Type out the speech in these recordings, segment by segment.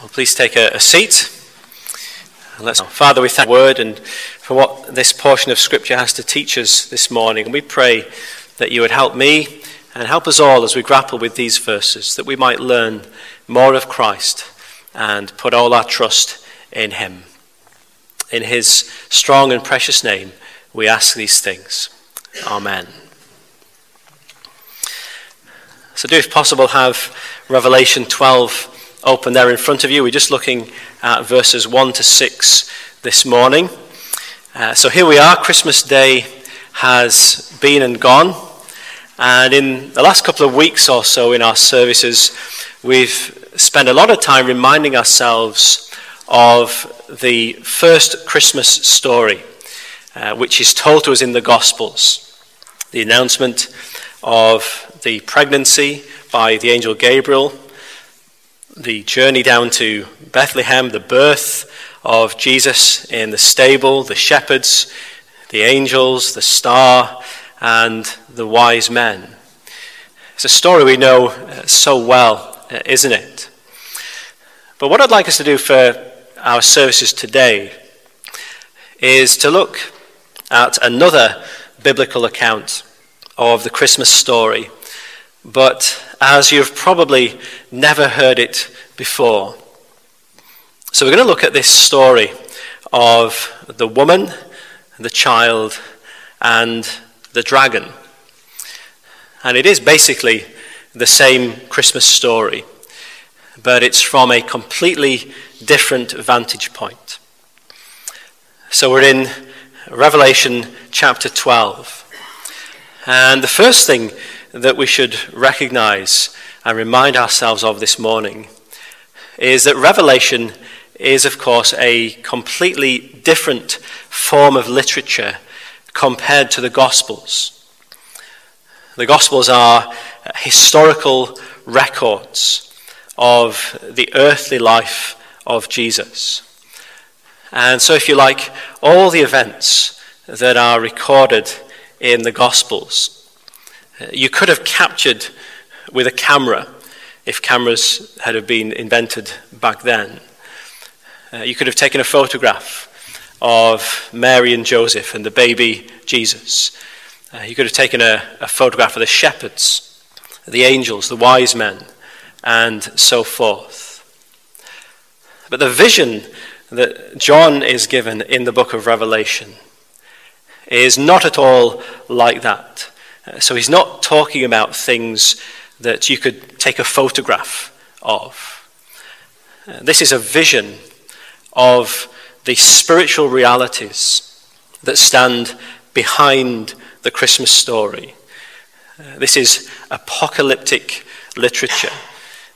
Well, please take a, a seat. Let's, Father, we thank the word and for what this portion of Scripture has to teach us this morning. And we pray that you would help me and help us all as we grapple with these verses, that we might learn more of Christ and put all our trust in him. In his strong and precious name, we ask these things. Amen. So, do, if possible, have Revelation 12 open there in front of you. We're just looking at verses 1 to 6 this morning. Uh, so here we are. Christmas Day has been and gone. And in the last couple of weeks or so in our services, we've spent a lot of time reminding ourselves of the first Christmas story, uh, which is told to us in the Gospels. The announcement of the pregnancy by the angel Gabriel the journey down to Bethlehem, the birth of Jesus in the stable, the shepherds, the angels, the star, and the wise men. It's a story we know uh, so well, uh, isn't it? But what I'd like us to do for our services today is to look at another biblical account of the Christmas story, but as you've probably never heard it before. So we're going to look at this story of the woman, the child, and the dragon. And it is basically the same Christmas story, but it's from a completely different vantage point. So we're in Revelation chapter 12. And the first thing that we should recognize and remind ourselves of this morning is that Revelation is, of course, a completely different form of literature compared to the Gospels. The Gospels are historical records of the earthly life of Jesus. And so, if you like, all the events that are recorded in the Gospels you could have captured with a camera if cameras had been invented back then. Uh, you could have taken a photograph of Mary and Joseph and the baby Jesus. Uh, you could have taken a, a photograph of the shepherds, the angels, the wise men, and so forth. But the vision that John is given in the book of Revelation is not at all like that. So he's not talking about things that you could take a photograph of. This is a vision of the spiritual realities that stand behind the Christmas story. Uh, this is apocalyptic literature,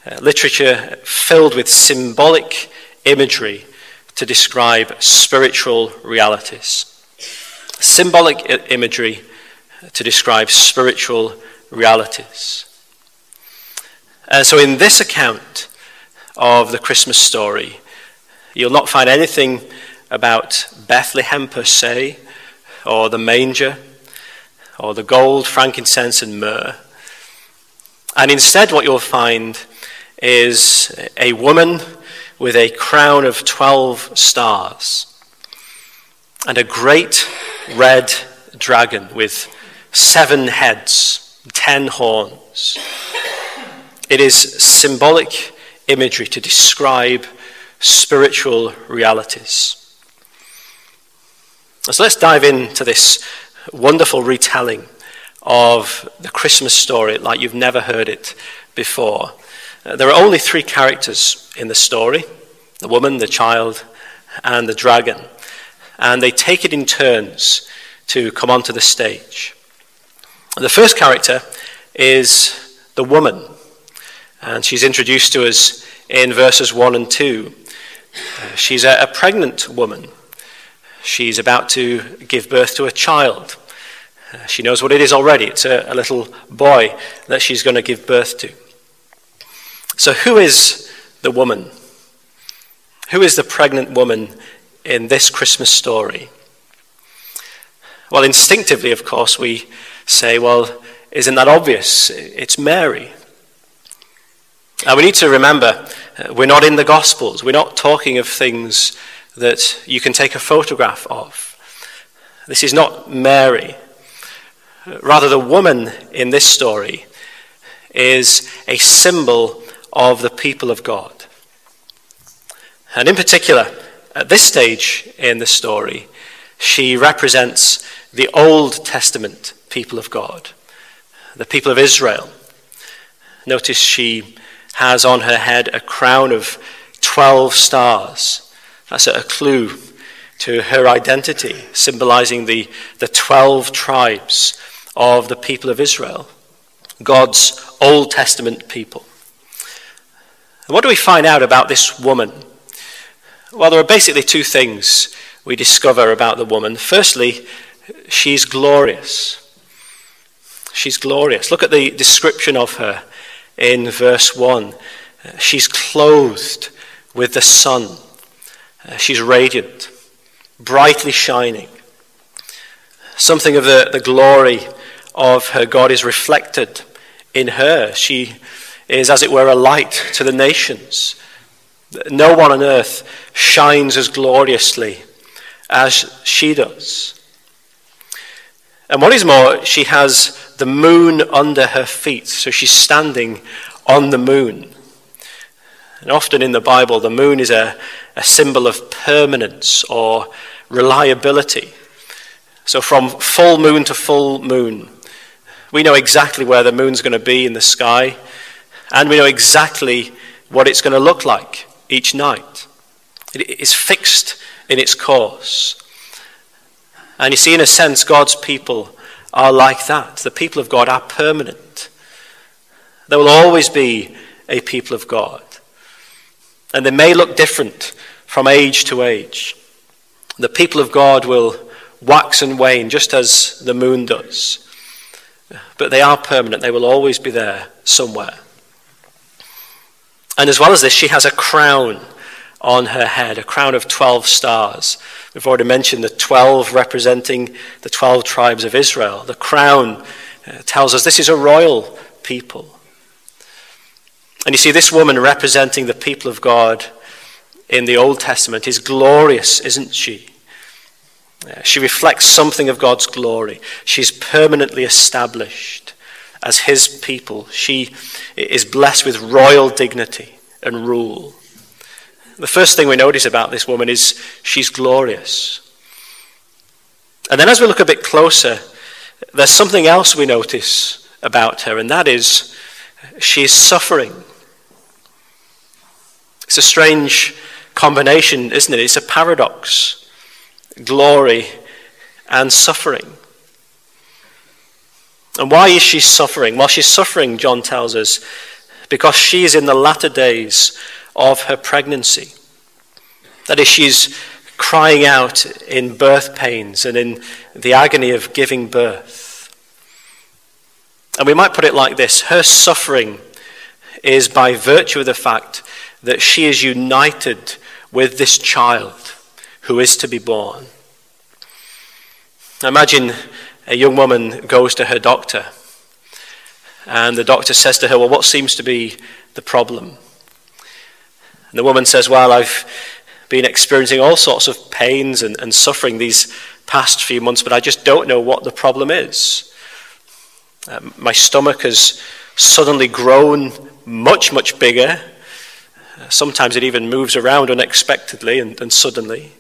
uh, literature filled with symbolic imagery to describe spiritual realities. Symbolic imagery to describe spiritual realities. And so, in this account of the Christmas story, you'll not find anything about Bethlehem per se, or the manger, or the gold, frankincense, and myrrh. And instead, what you'll find is a woman with a crown of 12 stars and a great red dragon with seven heads, ten horns. It is symbolic imagery to describe spiritual realities. So let's dive into this wonderful retelling of the Christmas story like you've never heard it before. Uh, there are only three characters in the story the woman, the child, and the dragon. And they take it in turns to come onto the stage. The first character is the woman, and she's introduced to us in verses 1 and 2. Uh, she's a, a pregnant woman. She's about to give birth to a child. Uh, she knows what it is already. It's a, a little boy that she's going to give birth to. So, who is the woman? Who is the pregnant woman in this Christmas story? Well, instinctively, of course, we say, well, isn't that obvious? It's Mary. Now, we need to remember uh, we're not in the Gospels. We're not talking of things that you can take a photograph of. This is not Mary. Rather, the woman in this story is a symbol of the people of God. And in particular, at this stage in the story, she represents the Old Testament people of God, the people of Israel. Notice she has on her head a crown of 12 stars. That's a clue to her identity, symbolizing the, the 12 tribes of the people of Israel, God's Old Testament people. And what do we find out about this woman? Well, there are basically two things we discover about the woman. Firstly, she's glorious. She's glorious. Look at the description of her in verse 1. She's clothed with the sun. Uh, she's radiant, brightly shining. Something of the, the glory of her God is reflected in her. She is, as it were, a light to the nations. No one on earth shines as gloriously as she does. And what is more, she has the moon under her feet, so she's standing on the moon. And often in the Bible, the moon is a, a symbol of permanence or reliability. So from full moon to full moon, we know exactly where the moon's going to be in the sky, and we know exactly what it's going to look like each night. It is fixed in its course. And you see, in a sense, God's people are like that. The people of God are permanent. There will always be a people of God. And they may look different from age to age. The people of God will wax and wane just as the moon does. But they are permanent, they will always be there somewhere. And as well as this, she has a crown on her head, a crown of 12 stars. We've already mentioned the 12 representing the 12 tribes of Israel. The crown uh, tells us this is a royal people. And you see, this woman representing the people of God in the Old Testament is glorious, isn't she? Uh, she reflects something of God's glory. She's permanently established as his people. She is blessed with royal dignity and rule. The first thing we notice about this woman is she's glorious. And then as we look a bit closer, there's something else we notice about her, and that is she's suffering. It's a strange combination, isn't it? It's a paradox glory and suffering. And why is she suffering? Well, she's suffering, John tells us, because she is in the latter days of her pregnancy. That is, she's crying out in birth pains and in the agony of giving birth. And we might put it like this her suffering is by virtue of the fact that she is united with this child who is to be born. Imagine a young woman goes to her doctor, and the doctor says to her, Well, what seems to be the problem? And the woman says, Well, I've been experiencing all sorts of pains and, and suffering these past few months, but I just don't know what the problem is. Um, my stomach has suddenly grown much, much bigger. Uh, sometimes it even moves around unexpectedly and, and suddenly.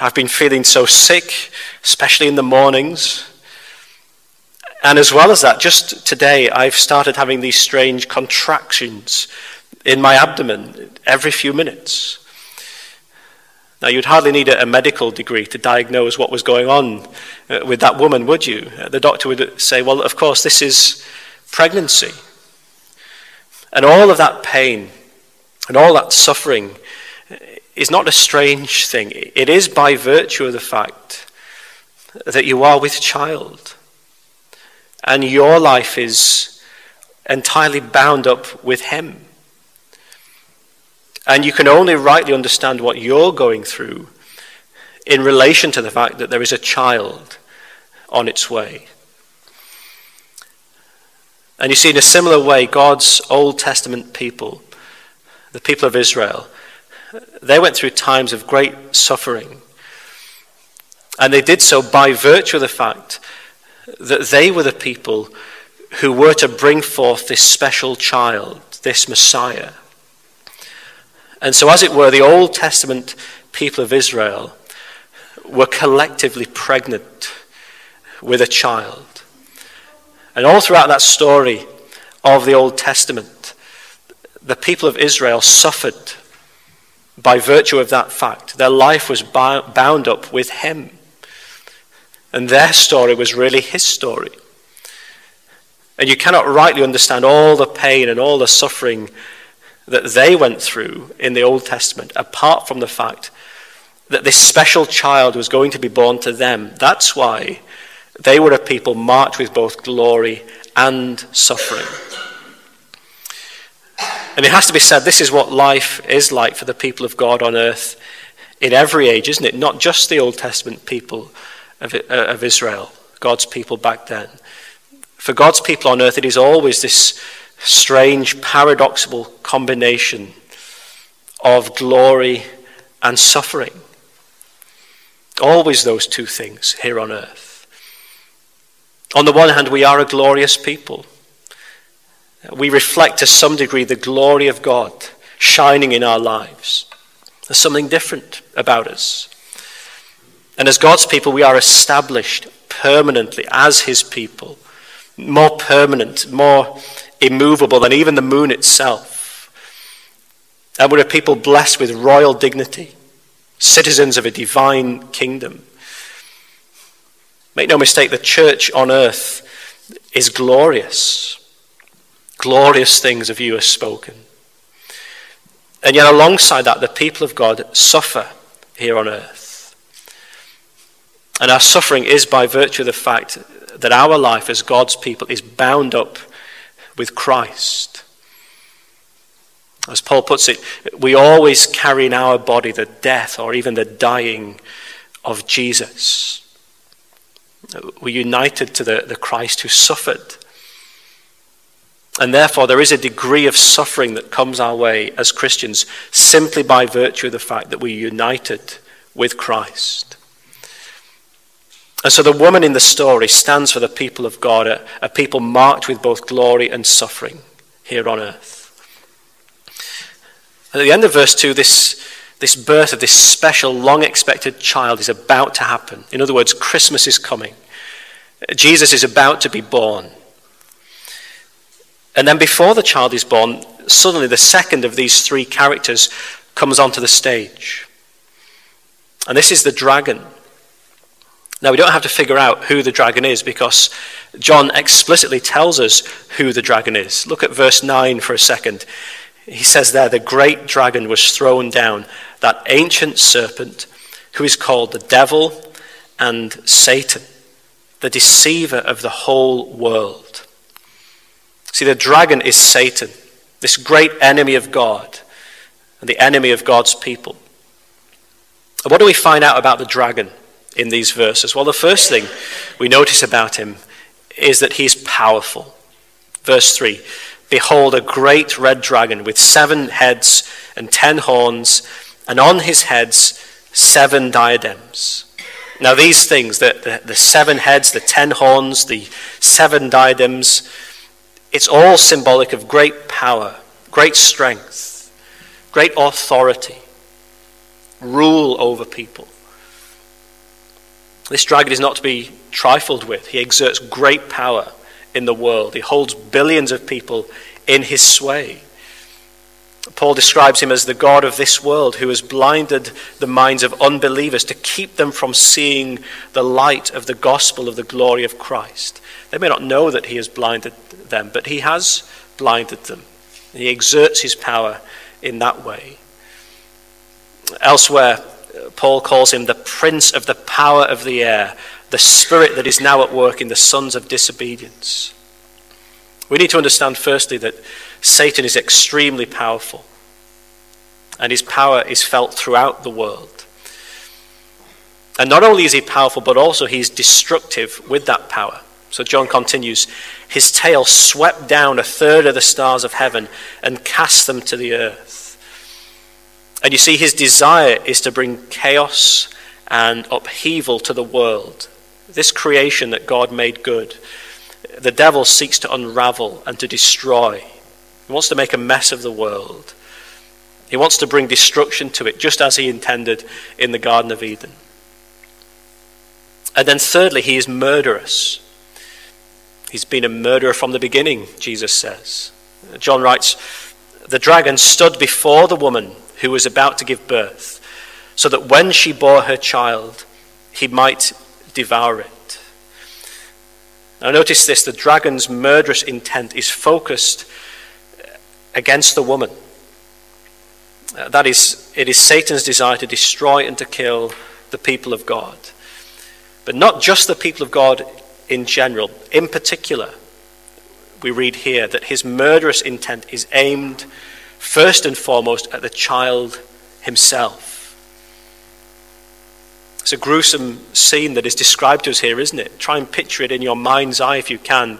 I've been feeling so sick, especially in the mornings. And as well as that, just today, I've started having these strange contractions in my abdomen every few minutes. Now, you'd hardly need a, medical degree to diagnose what was going on uh, with that woman, would you? Uh, the doctor would say, Well, of course, this is pregnancy. And all of that pain and all that suffering is not a strange thing. It is by virtue of the fact that you are with child. And your life is entirely bound up with Him. And you can only rightly understand what you're going through in relation to the fact that there is a child on its way. And you see, in a similar way, God's Old Testament people, the people of Israel, they went through times of great suffering. And they did so by virtue of the fact that they were the people who were to bring forth this special child, this Messiah. And so, as it were, the Old Testament people of Israel were collectively pregnant with a child. And all throughout that story of the Old Testament, the people of Israel suffered by virtue of that fact. Their life was bound up with Him. And their story was really His story. And you cannot rightly understand all the pain and all the suffering that they went through in the Old Testament apart from the fact that this special child was going to be born to them. That's why they were a people marked with both glory and suffering. And it has to be said, this is what life is like for the people of God on earth in every age, isn't it? Not just the Old Testament people of, uh, of Israel, God's people back then. For God's people on earth, it is always this strange, paradoxical combination of glory and suffering. Always those two things here on earth. On the one hand, we are a glorious people. We reflect to some degree the glory of God shining in our lives. There's something different about us. And as God's people, we are established permanently as His people, more permanent, more immovable than even the moon itself. And we're a people blessed with royal dignity citizens of a divine kingdom. Make no mistake, the church on earth is glorious. Glorious things of you are spoken. And yet, alongside that, the people of God suffer here on earth. And our suffering is by virtue of the fact that our life as God's people is bound up with Christ. As Paul puts it, we always carry in our body the death or even the dying of Jesus. We're united to the, the Christ who suffered. And therefore, there is a degree of suffering that comes our way as Christians simply by virtue of the fact that we're united with Christ. And so the woman in the story stands for the people of God, a, a people marked with both glory and suffering here on earth. At the end of verse 2, this, this birth of this special, long expected child is about to happen. In other words, Christmas is coming. Jesus is about to be born. And then before the child is born, suddenly the second of these three characters comes onto the stage. And this is the dragon. Now, we don't have to figure out who the dragon is because John explicitly tells us who the dragon is. Look at verse 9 for a second he says there, the great dragon was thrown down, that ancient serpent who is called the devil and Satan, the deceiver of the whole world. See, the dragon is Satan, this great enemy of God and the enemy of God's people. And what do we find out about the dragon in these verses? Well, the first thing we notice about him is that he's powerful. Verse 3 Behold, a great red dragon with seven heads and ten horns, and on his heads seven diadems. Now, these things, the, the, the, seven heads, the ten horns, the seven diadems, it's all symbolic of great power, great strength, great authority, rule over people. This dragon is not to be trifled with. He exerts great power in the world. He holds billions of people in his sway. Paul describes him as the God of this world who has blinded the minds of unbelievers to keep them from seeing the light of the gospel of the glory of Christ. They may not know that he has blinded them, but he has blinded them. He exerts his power in that way. Elsewhere, Paul calls him the prince of the power of the air, the spirit that is now at work in the sons of disobedience. We need to understand, firstly, that Satan is extremely powerful, and his power is felt throughout the world. And not only is he powerful, but also he's destructive with that power. So John continues His tail swept down a third of the stars of heaven and cast them to the earth. And you see, his desire is to bring chaos and upheaval to the world. This creation that God made good, the devil seeks to unravel and to destroy. He wants to make a mess of the world. He wants to bring destruction to it, just as he intended in the Garden of Eden. And then, thirdly, he is murderous. He's been a murderer from the beginning, Jesus says. John writes The dragon stood before the woman who was about to give birth, so that when she bore her child, he might devour it. Now, notice this the dragon's murderous intent is focused against the woman. Uh, that is, it is Satan's desire to destroy and to kill the people of God. But not just the people of God in general. In particular, we read here that his murderous intent is aimed first and foremost at the child himself. It's a gruesome scene that is described to us here, isn't it? Try and picture it in your mind's eye if you can.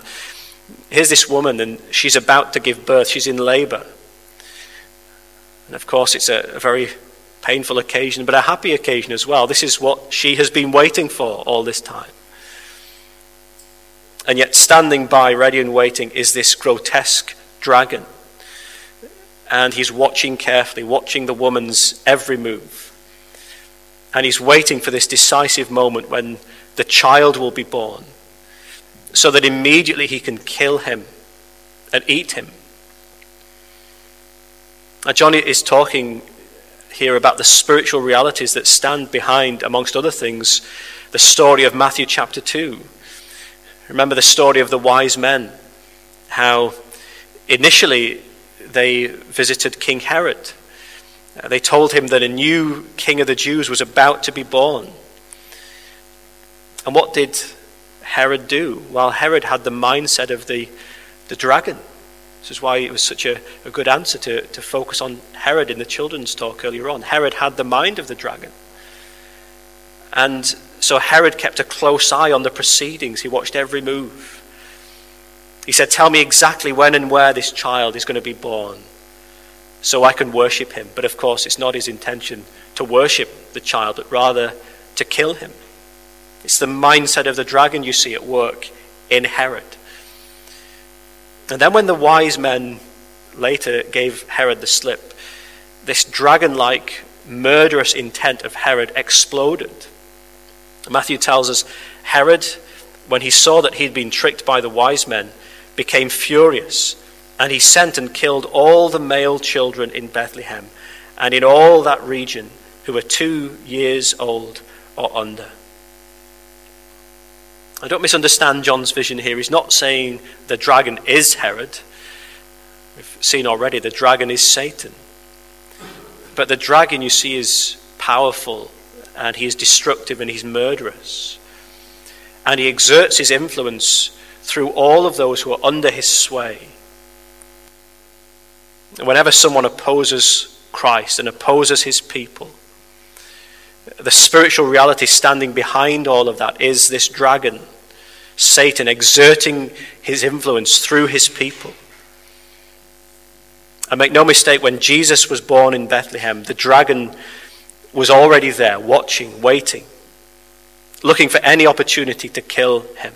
Here's this woman, and she's about to give birth, she's in labor. And of course, it's a, a very painful occasion, but a happy occasion as well. This is what she has been waiting for all this time. And yet, standing by, ready and waiting, is this grotesque dragon and he's watching carefully, watching the woman's every move. And he's waiting for this decisive moment when the child will be born, so that immediately he can kill him and eat him. Now, Johnny is talking here about the spiritual realities that stand behind, amongst other things, the story of Matthew chapter 2. Remember the story of the wise men, how initially they visited King Herod. Uh, they told him that a new king of the Jews was about to be born. And what did Herod do? Well, Herod had the mindset of the, the dragon. This is why it was such a, a good answer to, to focus on Herod in the children's talk earlier on. Herod had the mind of the dragon. And so Herod kept a close eye on the proceedings, he watched every move. He said, Tell me exactly when and where this child is going to be born so I can worship him. But of course, it's not his intention to worship the child, but rather to kill him. It's the mindset of the dragon you see at work in Herod. And then, when the wise men later gave Herod the slip, this dragon like murderous intent of Herod exploded. Matthew tells us Herod, when he saw that he'd been tricked by the wise men, became furious, and he sent and killed all the male children in Bethlehem and in all that region who were two years old or under. I don't misunderstand John's vision here. He's not saying the dragon is Herod. We've seen already the dragon is Satan. But the dragon, you see, is powerful and he is destructive and he's murderous. And he exerts his influence through all of those who are under his sway. Whenever someone opposes Christ and opposes his people, the spiritual reality standing behind all of that is this dragon, Satan, exerting his influence through his people. And make no mistake, when Jesus was born in Bethlehem, the dragon was already there, watching, waiting, looking for any opportunity to kill him.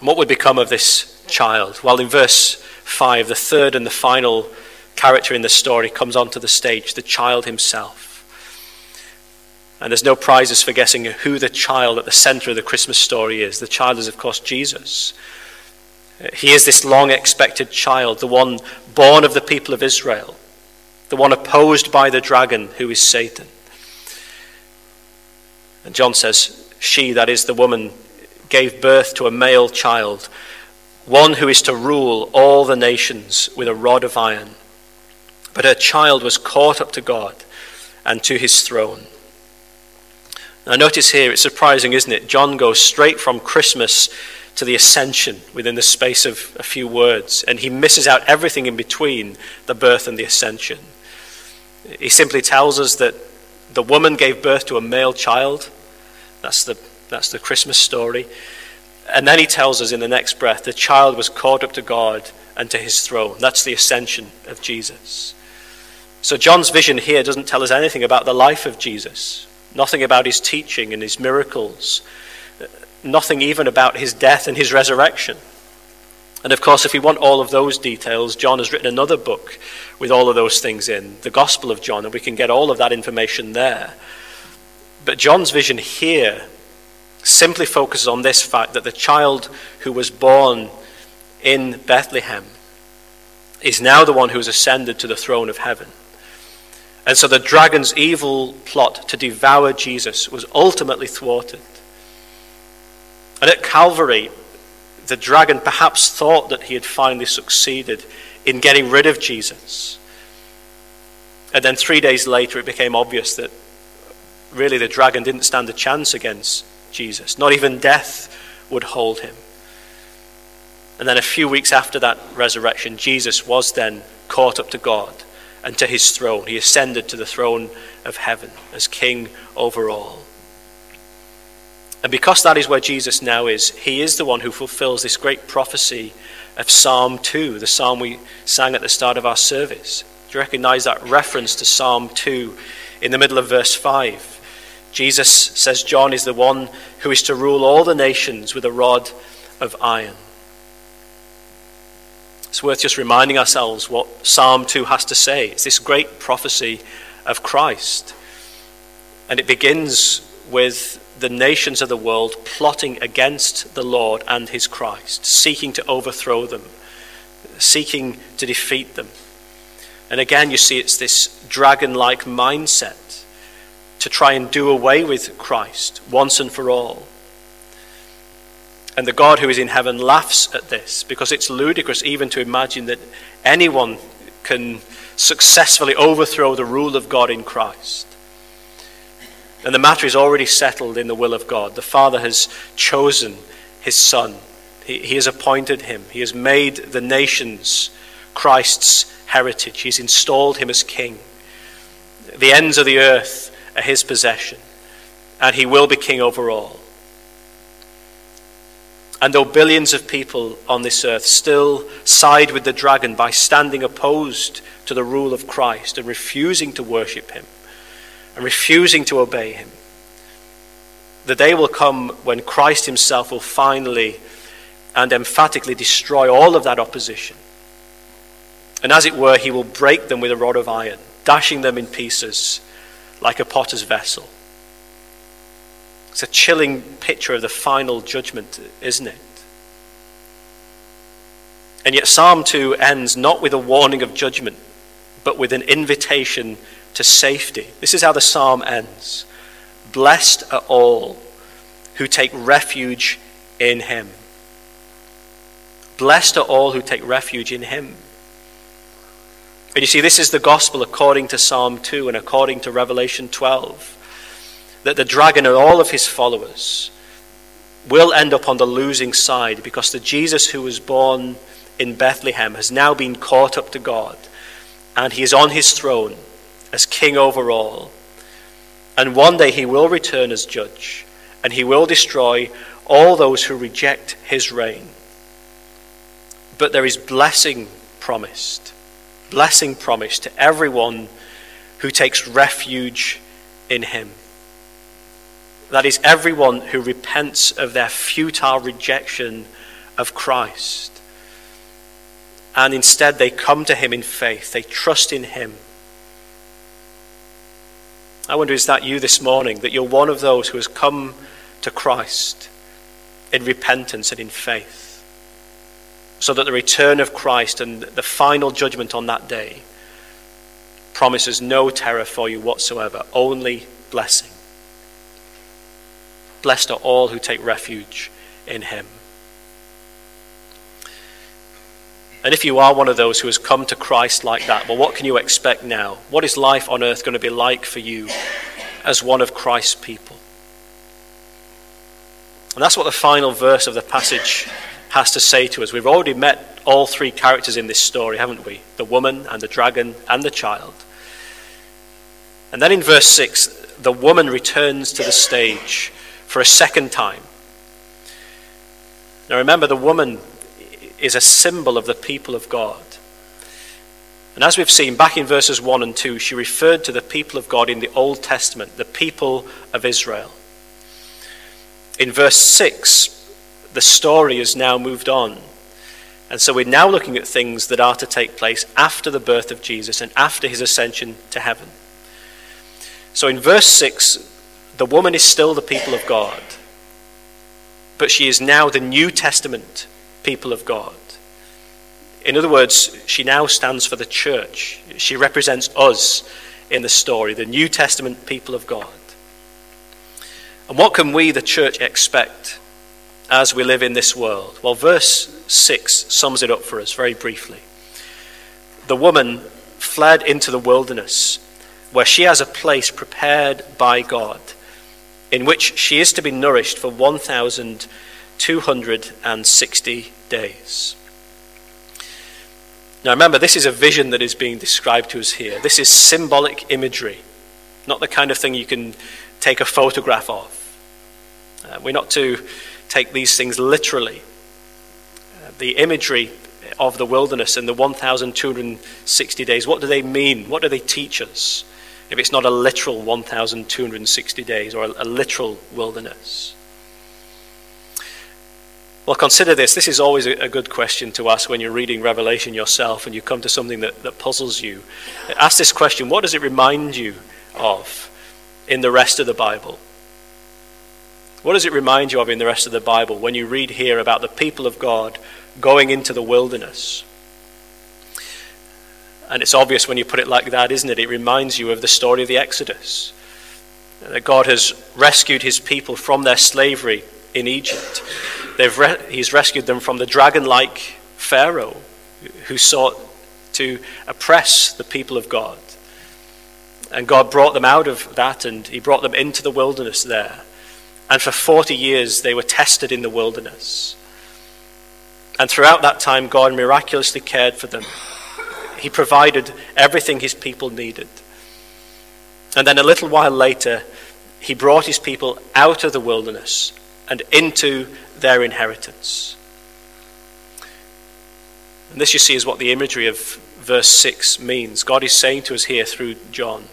And what would become of this child? Well, in verse 5, the third and the final character in the story comes onto the stage, the child himself. And there's no prizes for guessing who the child at the center of the Christmas story is. The child is, of course, Jesus. He is this long expected child, the one born of the people of Israel, the one opposed by the dragon, who is Satan. And John says, She, that is the woman, gave birth to a male child, one who is to rule all the nations with a rod of iron. But her child was caught up to God and to his throne. Now, notice here, it's surprising, isn't it? John goes straight from Christmas to the ascension within the space of a few words, and he misses out everything in between the birth and the ascension. He simply tells us that the woman gave birth to a male child. That's the that's the Christmas story. And then he tells us in the next breath the child was caught up to God and to his throne. That's the ascension of Jesus. So John's vision here doesn't tell us anything about the life of Jesus, nothing about his teaching and his miracles, nothing even about his death and his resurrection. And of course, if we want all of those details, John has written another book with all of those things in, the Gospel of John, and we can get all of that information there. But John's vision here simply focuses on this fact that the child who was born in Bethlehem is now the one who has ascended to the throne of heaven. And so the dragon's evil plot to devour Jesus was ultimately thwarted. And at Calvary, the dragon perhaps thought that he had finally succeeded in getting rid of Jesus. And then three days later, it became obvious that really the dragon didn't stand a chance against Jesus. Not even death would hold him. And then a few weeks after that resurrection, Jesus was then caught up to God and to his throne. He ascended to the throne of heaven as king over all. And because that is where Jesus now is, he is the one who fulfills this great prophecy of Psalm 2, the psalm we sang at the start of our service. Do you recognize that reference to Psalm 2 in the middle of verse 5? Jesus says John is the one who is to rule all the nations with a rod of iron. It's worth just reminding ourselves what Psalm 2 has to say. It's this great prophecy of Christ. And it begins with the nations of the world plotting against the Lord and his Christ, seeking to overthrow them, seeking to defeat them. And again, you see it's this dragon like mindset to try and do away with Christ once and for all. And the God who is in heaven laughs at this because it's ludicrous even to imagine that anyone can successfully overthrow the rule of God in Christ. And the matter is already settled in the will of God. The Father has chosen his Son, he, he has appointed him, he has made the nations Christ's heritage, he's installed him as king. The ends of the earth are his possession, and he will be king over all. And though billions of people on this earth still side with the dragon by standing opposed to the rule of Christ and refusing to worship him, and refusing to obey him. The day will come when Christ himself will finally and emphatically destroy all of that opposition. And as it were, he will break them with a rod of iron, dashing them in pieces like a potter's vessel. It's a chilling picture of the final judgment, isn't it? And yet, Psalm 2 ends not with a warning of judgment, but with an invitation to safety. This is how the psalm ends Blessed are all who take refuge in him. Blessed are all who take refuge in him. And you see, this is the gospel according to Psalm 2 and according to Revelation 12 that the dragon and all of his followers will end up on the losing side because the Jesus who was born in Bethlehem has now been caught up to God and he is on his throne as king over all. And one day he will return as judge, and he will destroy all those who reject his reign. But there is blessing promised, blessing promised to everyone who takes refuge in him. That is, everyone who repents of their futile rejection of Christ. And instead, they come to him in faith, they trust in him I wonder, is that you this morning? That you're one of those who has come to Christ in repentance and in faith. So that the return of Christ and the final judgment on that day promises no terror for you whatsoever, only blessing. Blessed are all who take refuge in him. And if you are one of those who has come to Christ like that, well, what can you expect now? What is life on earth going to be like for you as one of Christ's people? And that's what the final verse of the passage has to say to us. We've already met all three characters in this story, haven't we? The woman and the dragon and the child. And then in verse 6, the woman returns to the stage for a second time. Now remember, the woman is a symbol of the people of God. And as we've seen back in verses 1 and 2, she referred to the people of God in the Old Testament, the people of Israel. In verse 6, the story has now moved on. And so we're now looking at things that are to take place after the birth of Jesus and after his ascension to heaven. So in verse 6, the woman is still the people of God, but she is now the New Testament people of God. In other words, she now stands for the church. She represents us in the story, the New Testament people of God. And what can we, the church, expect as we live in this world? Well, verse 6 sums it up for us very briefly. The woman fled into the wilderness, where she has a place prepared by God, in which she is to be nourished for 1,260 days. Now remember, this is a vision that is being described to us here. This is symbolic imagery, not the kind of thing you can take a photograph of. Uh, we're not to take these things literally. Uh, the imagery of the wilderness and the 1,260 days, what do they mean? What do they teach us? If it's not a literal 1,260 days or a, a literal wilderness. Well, consider this. This is always a, good question to ask when you're reading Revelation yourself and you come to something that, that puzzles you. Ask this question what does it remind you of in the rest of the Bible? What does it remind you of in the rest of the Bible when you read here about the people of God going into the wilderness? And it's obvious when you put it like that, isn't it? It reminds you of the story of the Exodus. That God has rescued his people from their slavery in Egypt. Re- he's rescued them from the dragon like Pharaoh who sought to oppress the people of God. And God brought them out of that and he brought them into the wilderness there. And for 40 years they were tested in the wilderness. And throughout that time, God miraculously cared for them. He provided everything his people needed. And then a little while later, he brought his people out of the wilderness and into their inheritance. And this, you see, is what the imagery of verse 6 means. God is saying to us here through John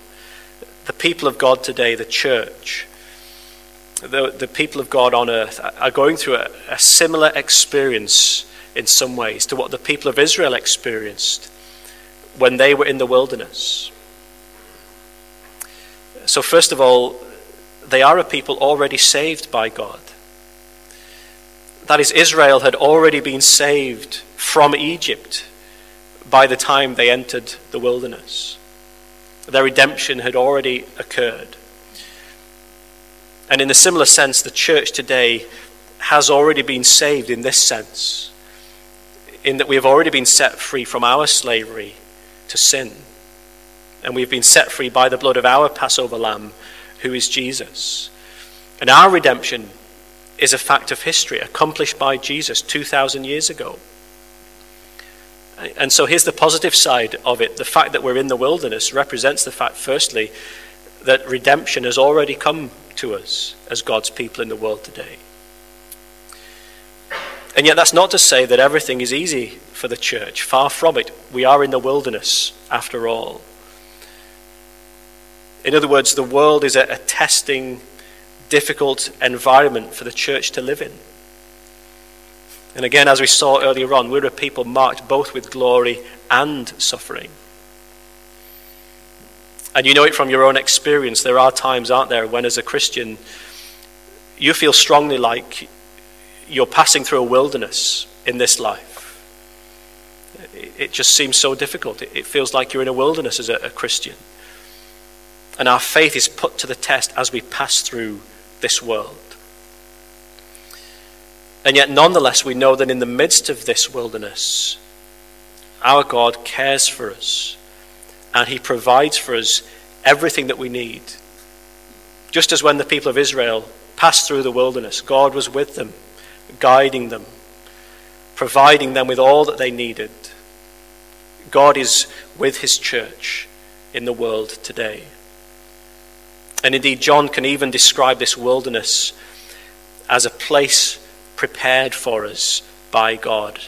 the people of God today, the church, the, the people of God on earth, are going through a, a similar experience in some ways to what the people of Israel experienced when they were in the wilderness. So, first of all, they are a people already saved by God. That is, Israel had already been saved from Egypt by the time they entered the wilderness. Their redemption had already occurred. And in a similar sense, the church today has already been saved in this sense, in that we have already been set free from our slavery to sin. And we've been set free by the blood of our Passover lamb, who is Jesus. And our redemption is a fact of history accomplished by Jesus 2,000 years ago. And so here's the positive side of it. The fact that we're in the wilderness represents the fact, firstly, that redemption has already come to us as God's people in the world today. And yet, that's not to say that everything is easy for the church. Far from it. We are in the wilderness, after all. In other words, the world is a, a testing difficult environment for the church to live in. And again, as we saw earlier on, we're a people marked both with glory and suffering. And you know it from your own experience. There are times, aren't there, when as a Christian, you feel strongly like you're passing through a wilderness in this life. It just seems so difficult. It feels like you're in a wilderness as a, Christian. And our faith is put to the test as we pass through this world. And yet, nonetheless, we know that in the midst of this wilderness, our God cares for us and He provides for us everything that we need. Just as when the people of Israel passed through the wilderness, God was with them, guiding them, providing them with all that they needed. God is with His church in the world today. And indeed, John can even describe this wilderness as a place prepared for us by God,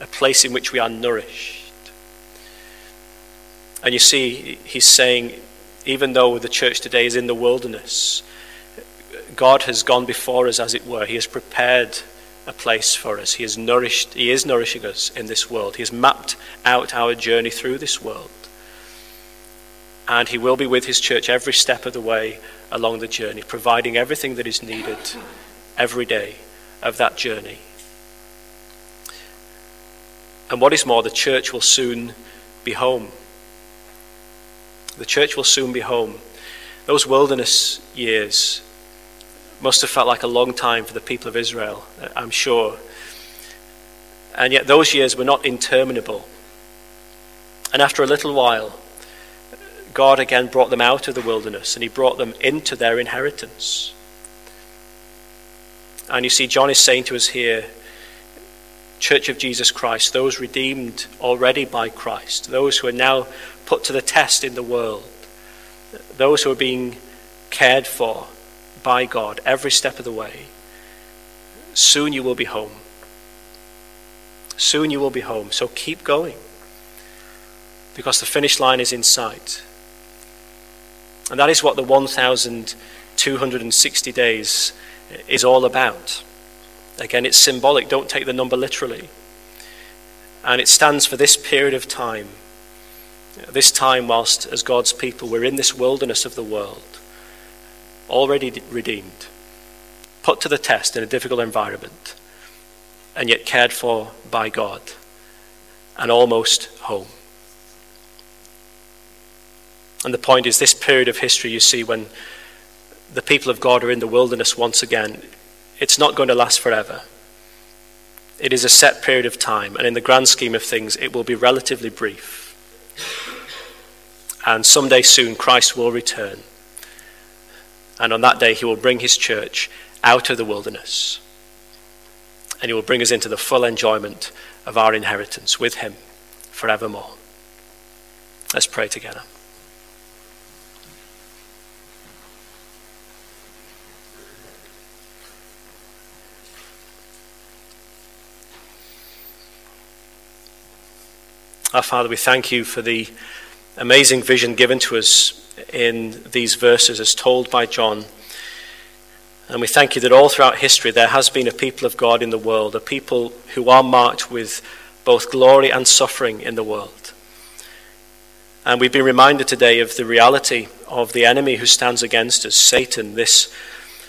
a place in which we are nourished. And you see, he's saying, even though the church today is in the wilderness, God has gone before us, as it were. He has prepared a place for us. He has nourished, He is nourishing us in this world. He has mapped out our journey through this world. And He will be with His church every step of the way along the journey, providing everything that is needed every day of that journey. And what is more, the church will soon be home. The church will soon be home. Those wilderness years must have felt like a long time for the people of Israel, I'm sure. And yet those years were not interminable. And after a little while, God again brought them out of the wilderness and he brought them into their inheritance. And you see, John is saying to us here, Church of Jesus Christ, those redeemed already by Christ, those who are now put to the test in the world, those who are being cared for by God every step of the way, soon you will be home. Soon you will be home. So keep going because the finish line is in sight. And that is what the 1,260 days is all about. Again, it's symbolic. Don't take the number literally. And it stands for this period of time. This time, whilst as God's people, we're in this wilderness of the world, already redeemed, put to the test in a difficult environment, and yet cared for by God, and almost home. And the point is, this period of history you see when the people of God are in the wilderness once again, it's not going to last forever. It is a set period of time, and in the grand scheme of things, it will be relatively brief. And someday soon, Christ will return. And on that day, he will bring his church out of the wilderness. And he will bring us into the full enjoyment of our inheritance with him forevermore. Let's pray together. Our Father, we thank you for the amazing vision given to us in these verses as told by John. And we thank you that all throughout history there has been a people of God in the world, a people who are marked with both glory and suffering in the world. And we've been reminded today of the reality of the enemy who stands against us, Satan, this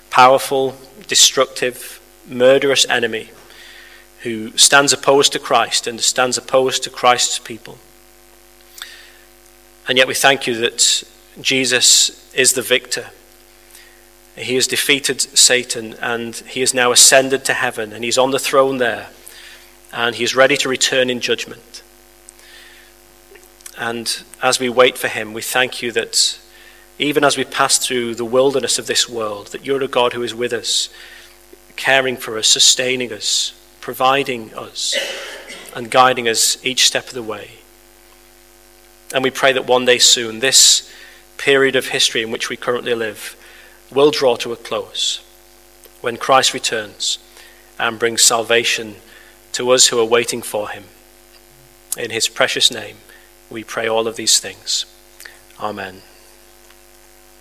powerful, destructive, murderous enemy who stands opposed to Christ and stands opposed to Christ's people. And yet we thank you that Jesus is the victor. He has defeated Satan and he has now ascended to heaven and he's on the throne there and he's ready to return in judgment. And as we wait for him, we thank you that even as we pass through the wilderness of this world, that you're a God who is with us, caring for us, sustaining us, providing us, and guiding us each step of the way. And we pray that one day soon, this period of history in which we currently live will draw to a close when Christ returns and brings salvation to us who are waiting for him. In his precious name, we pray all of these things. Amen.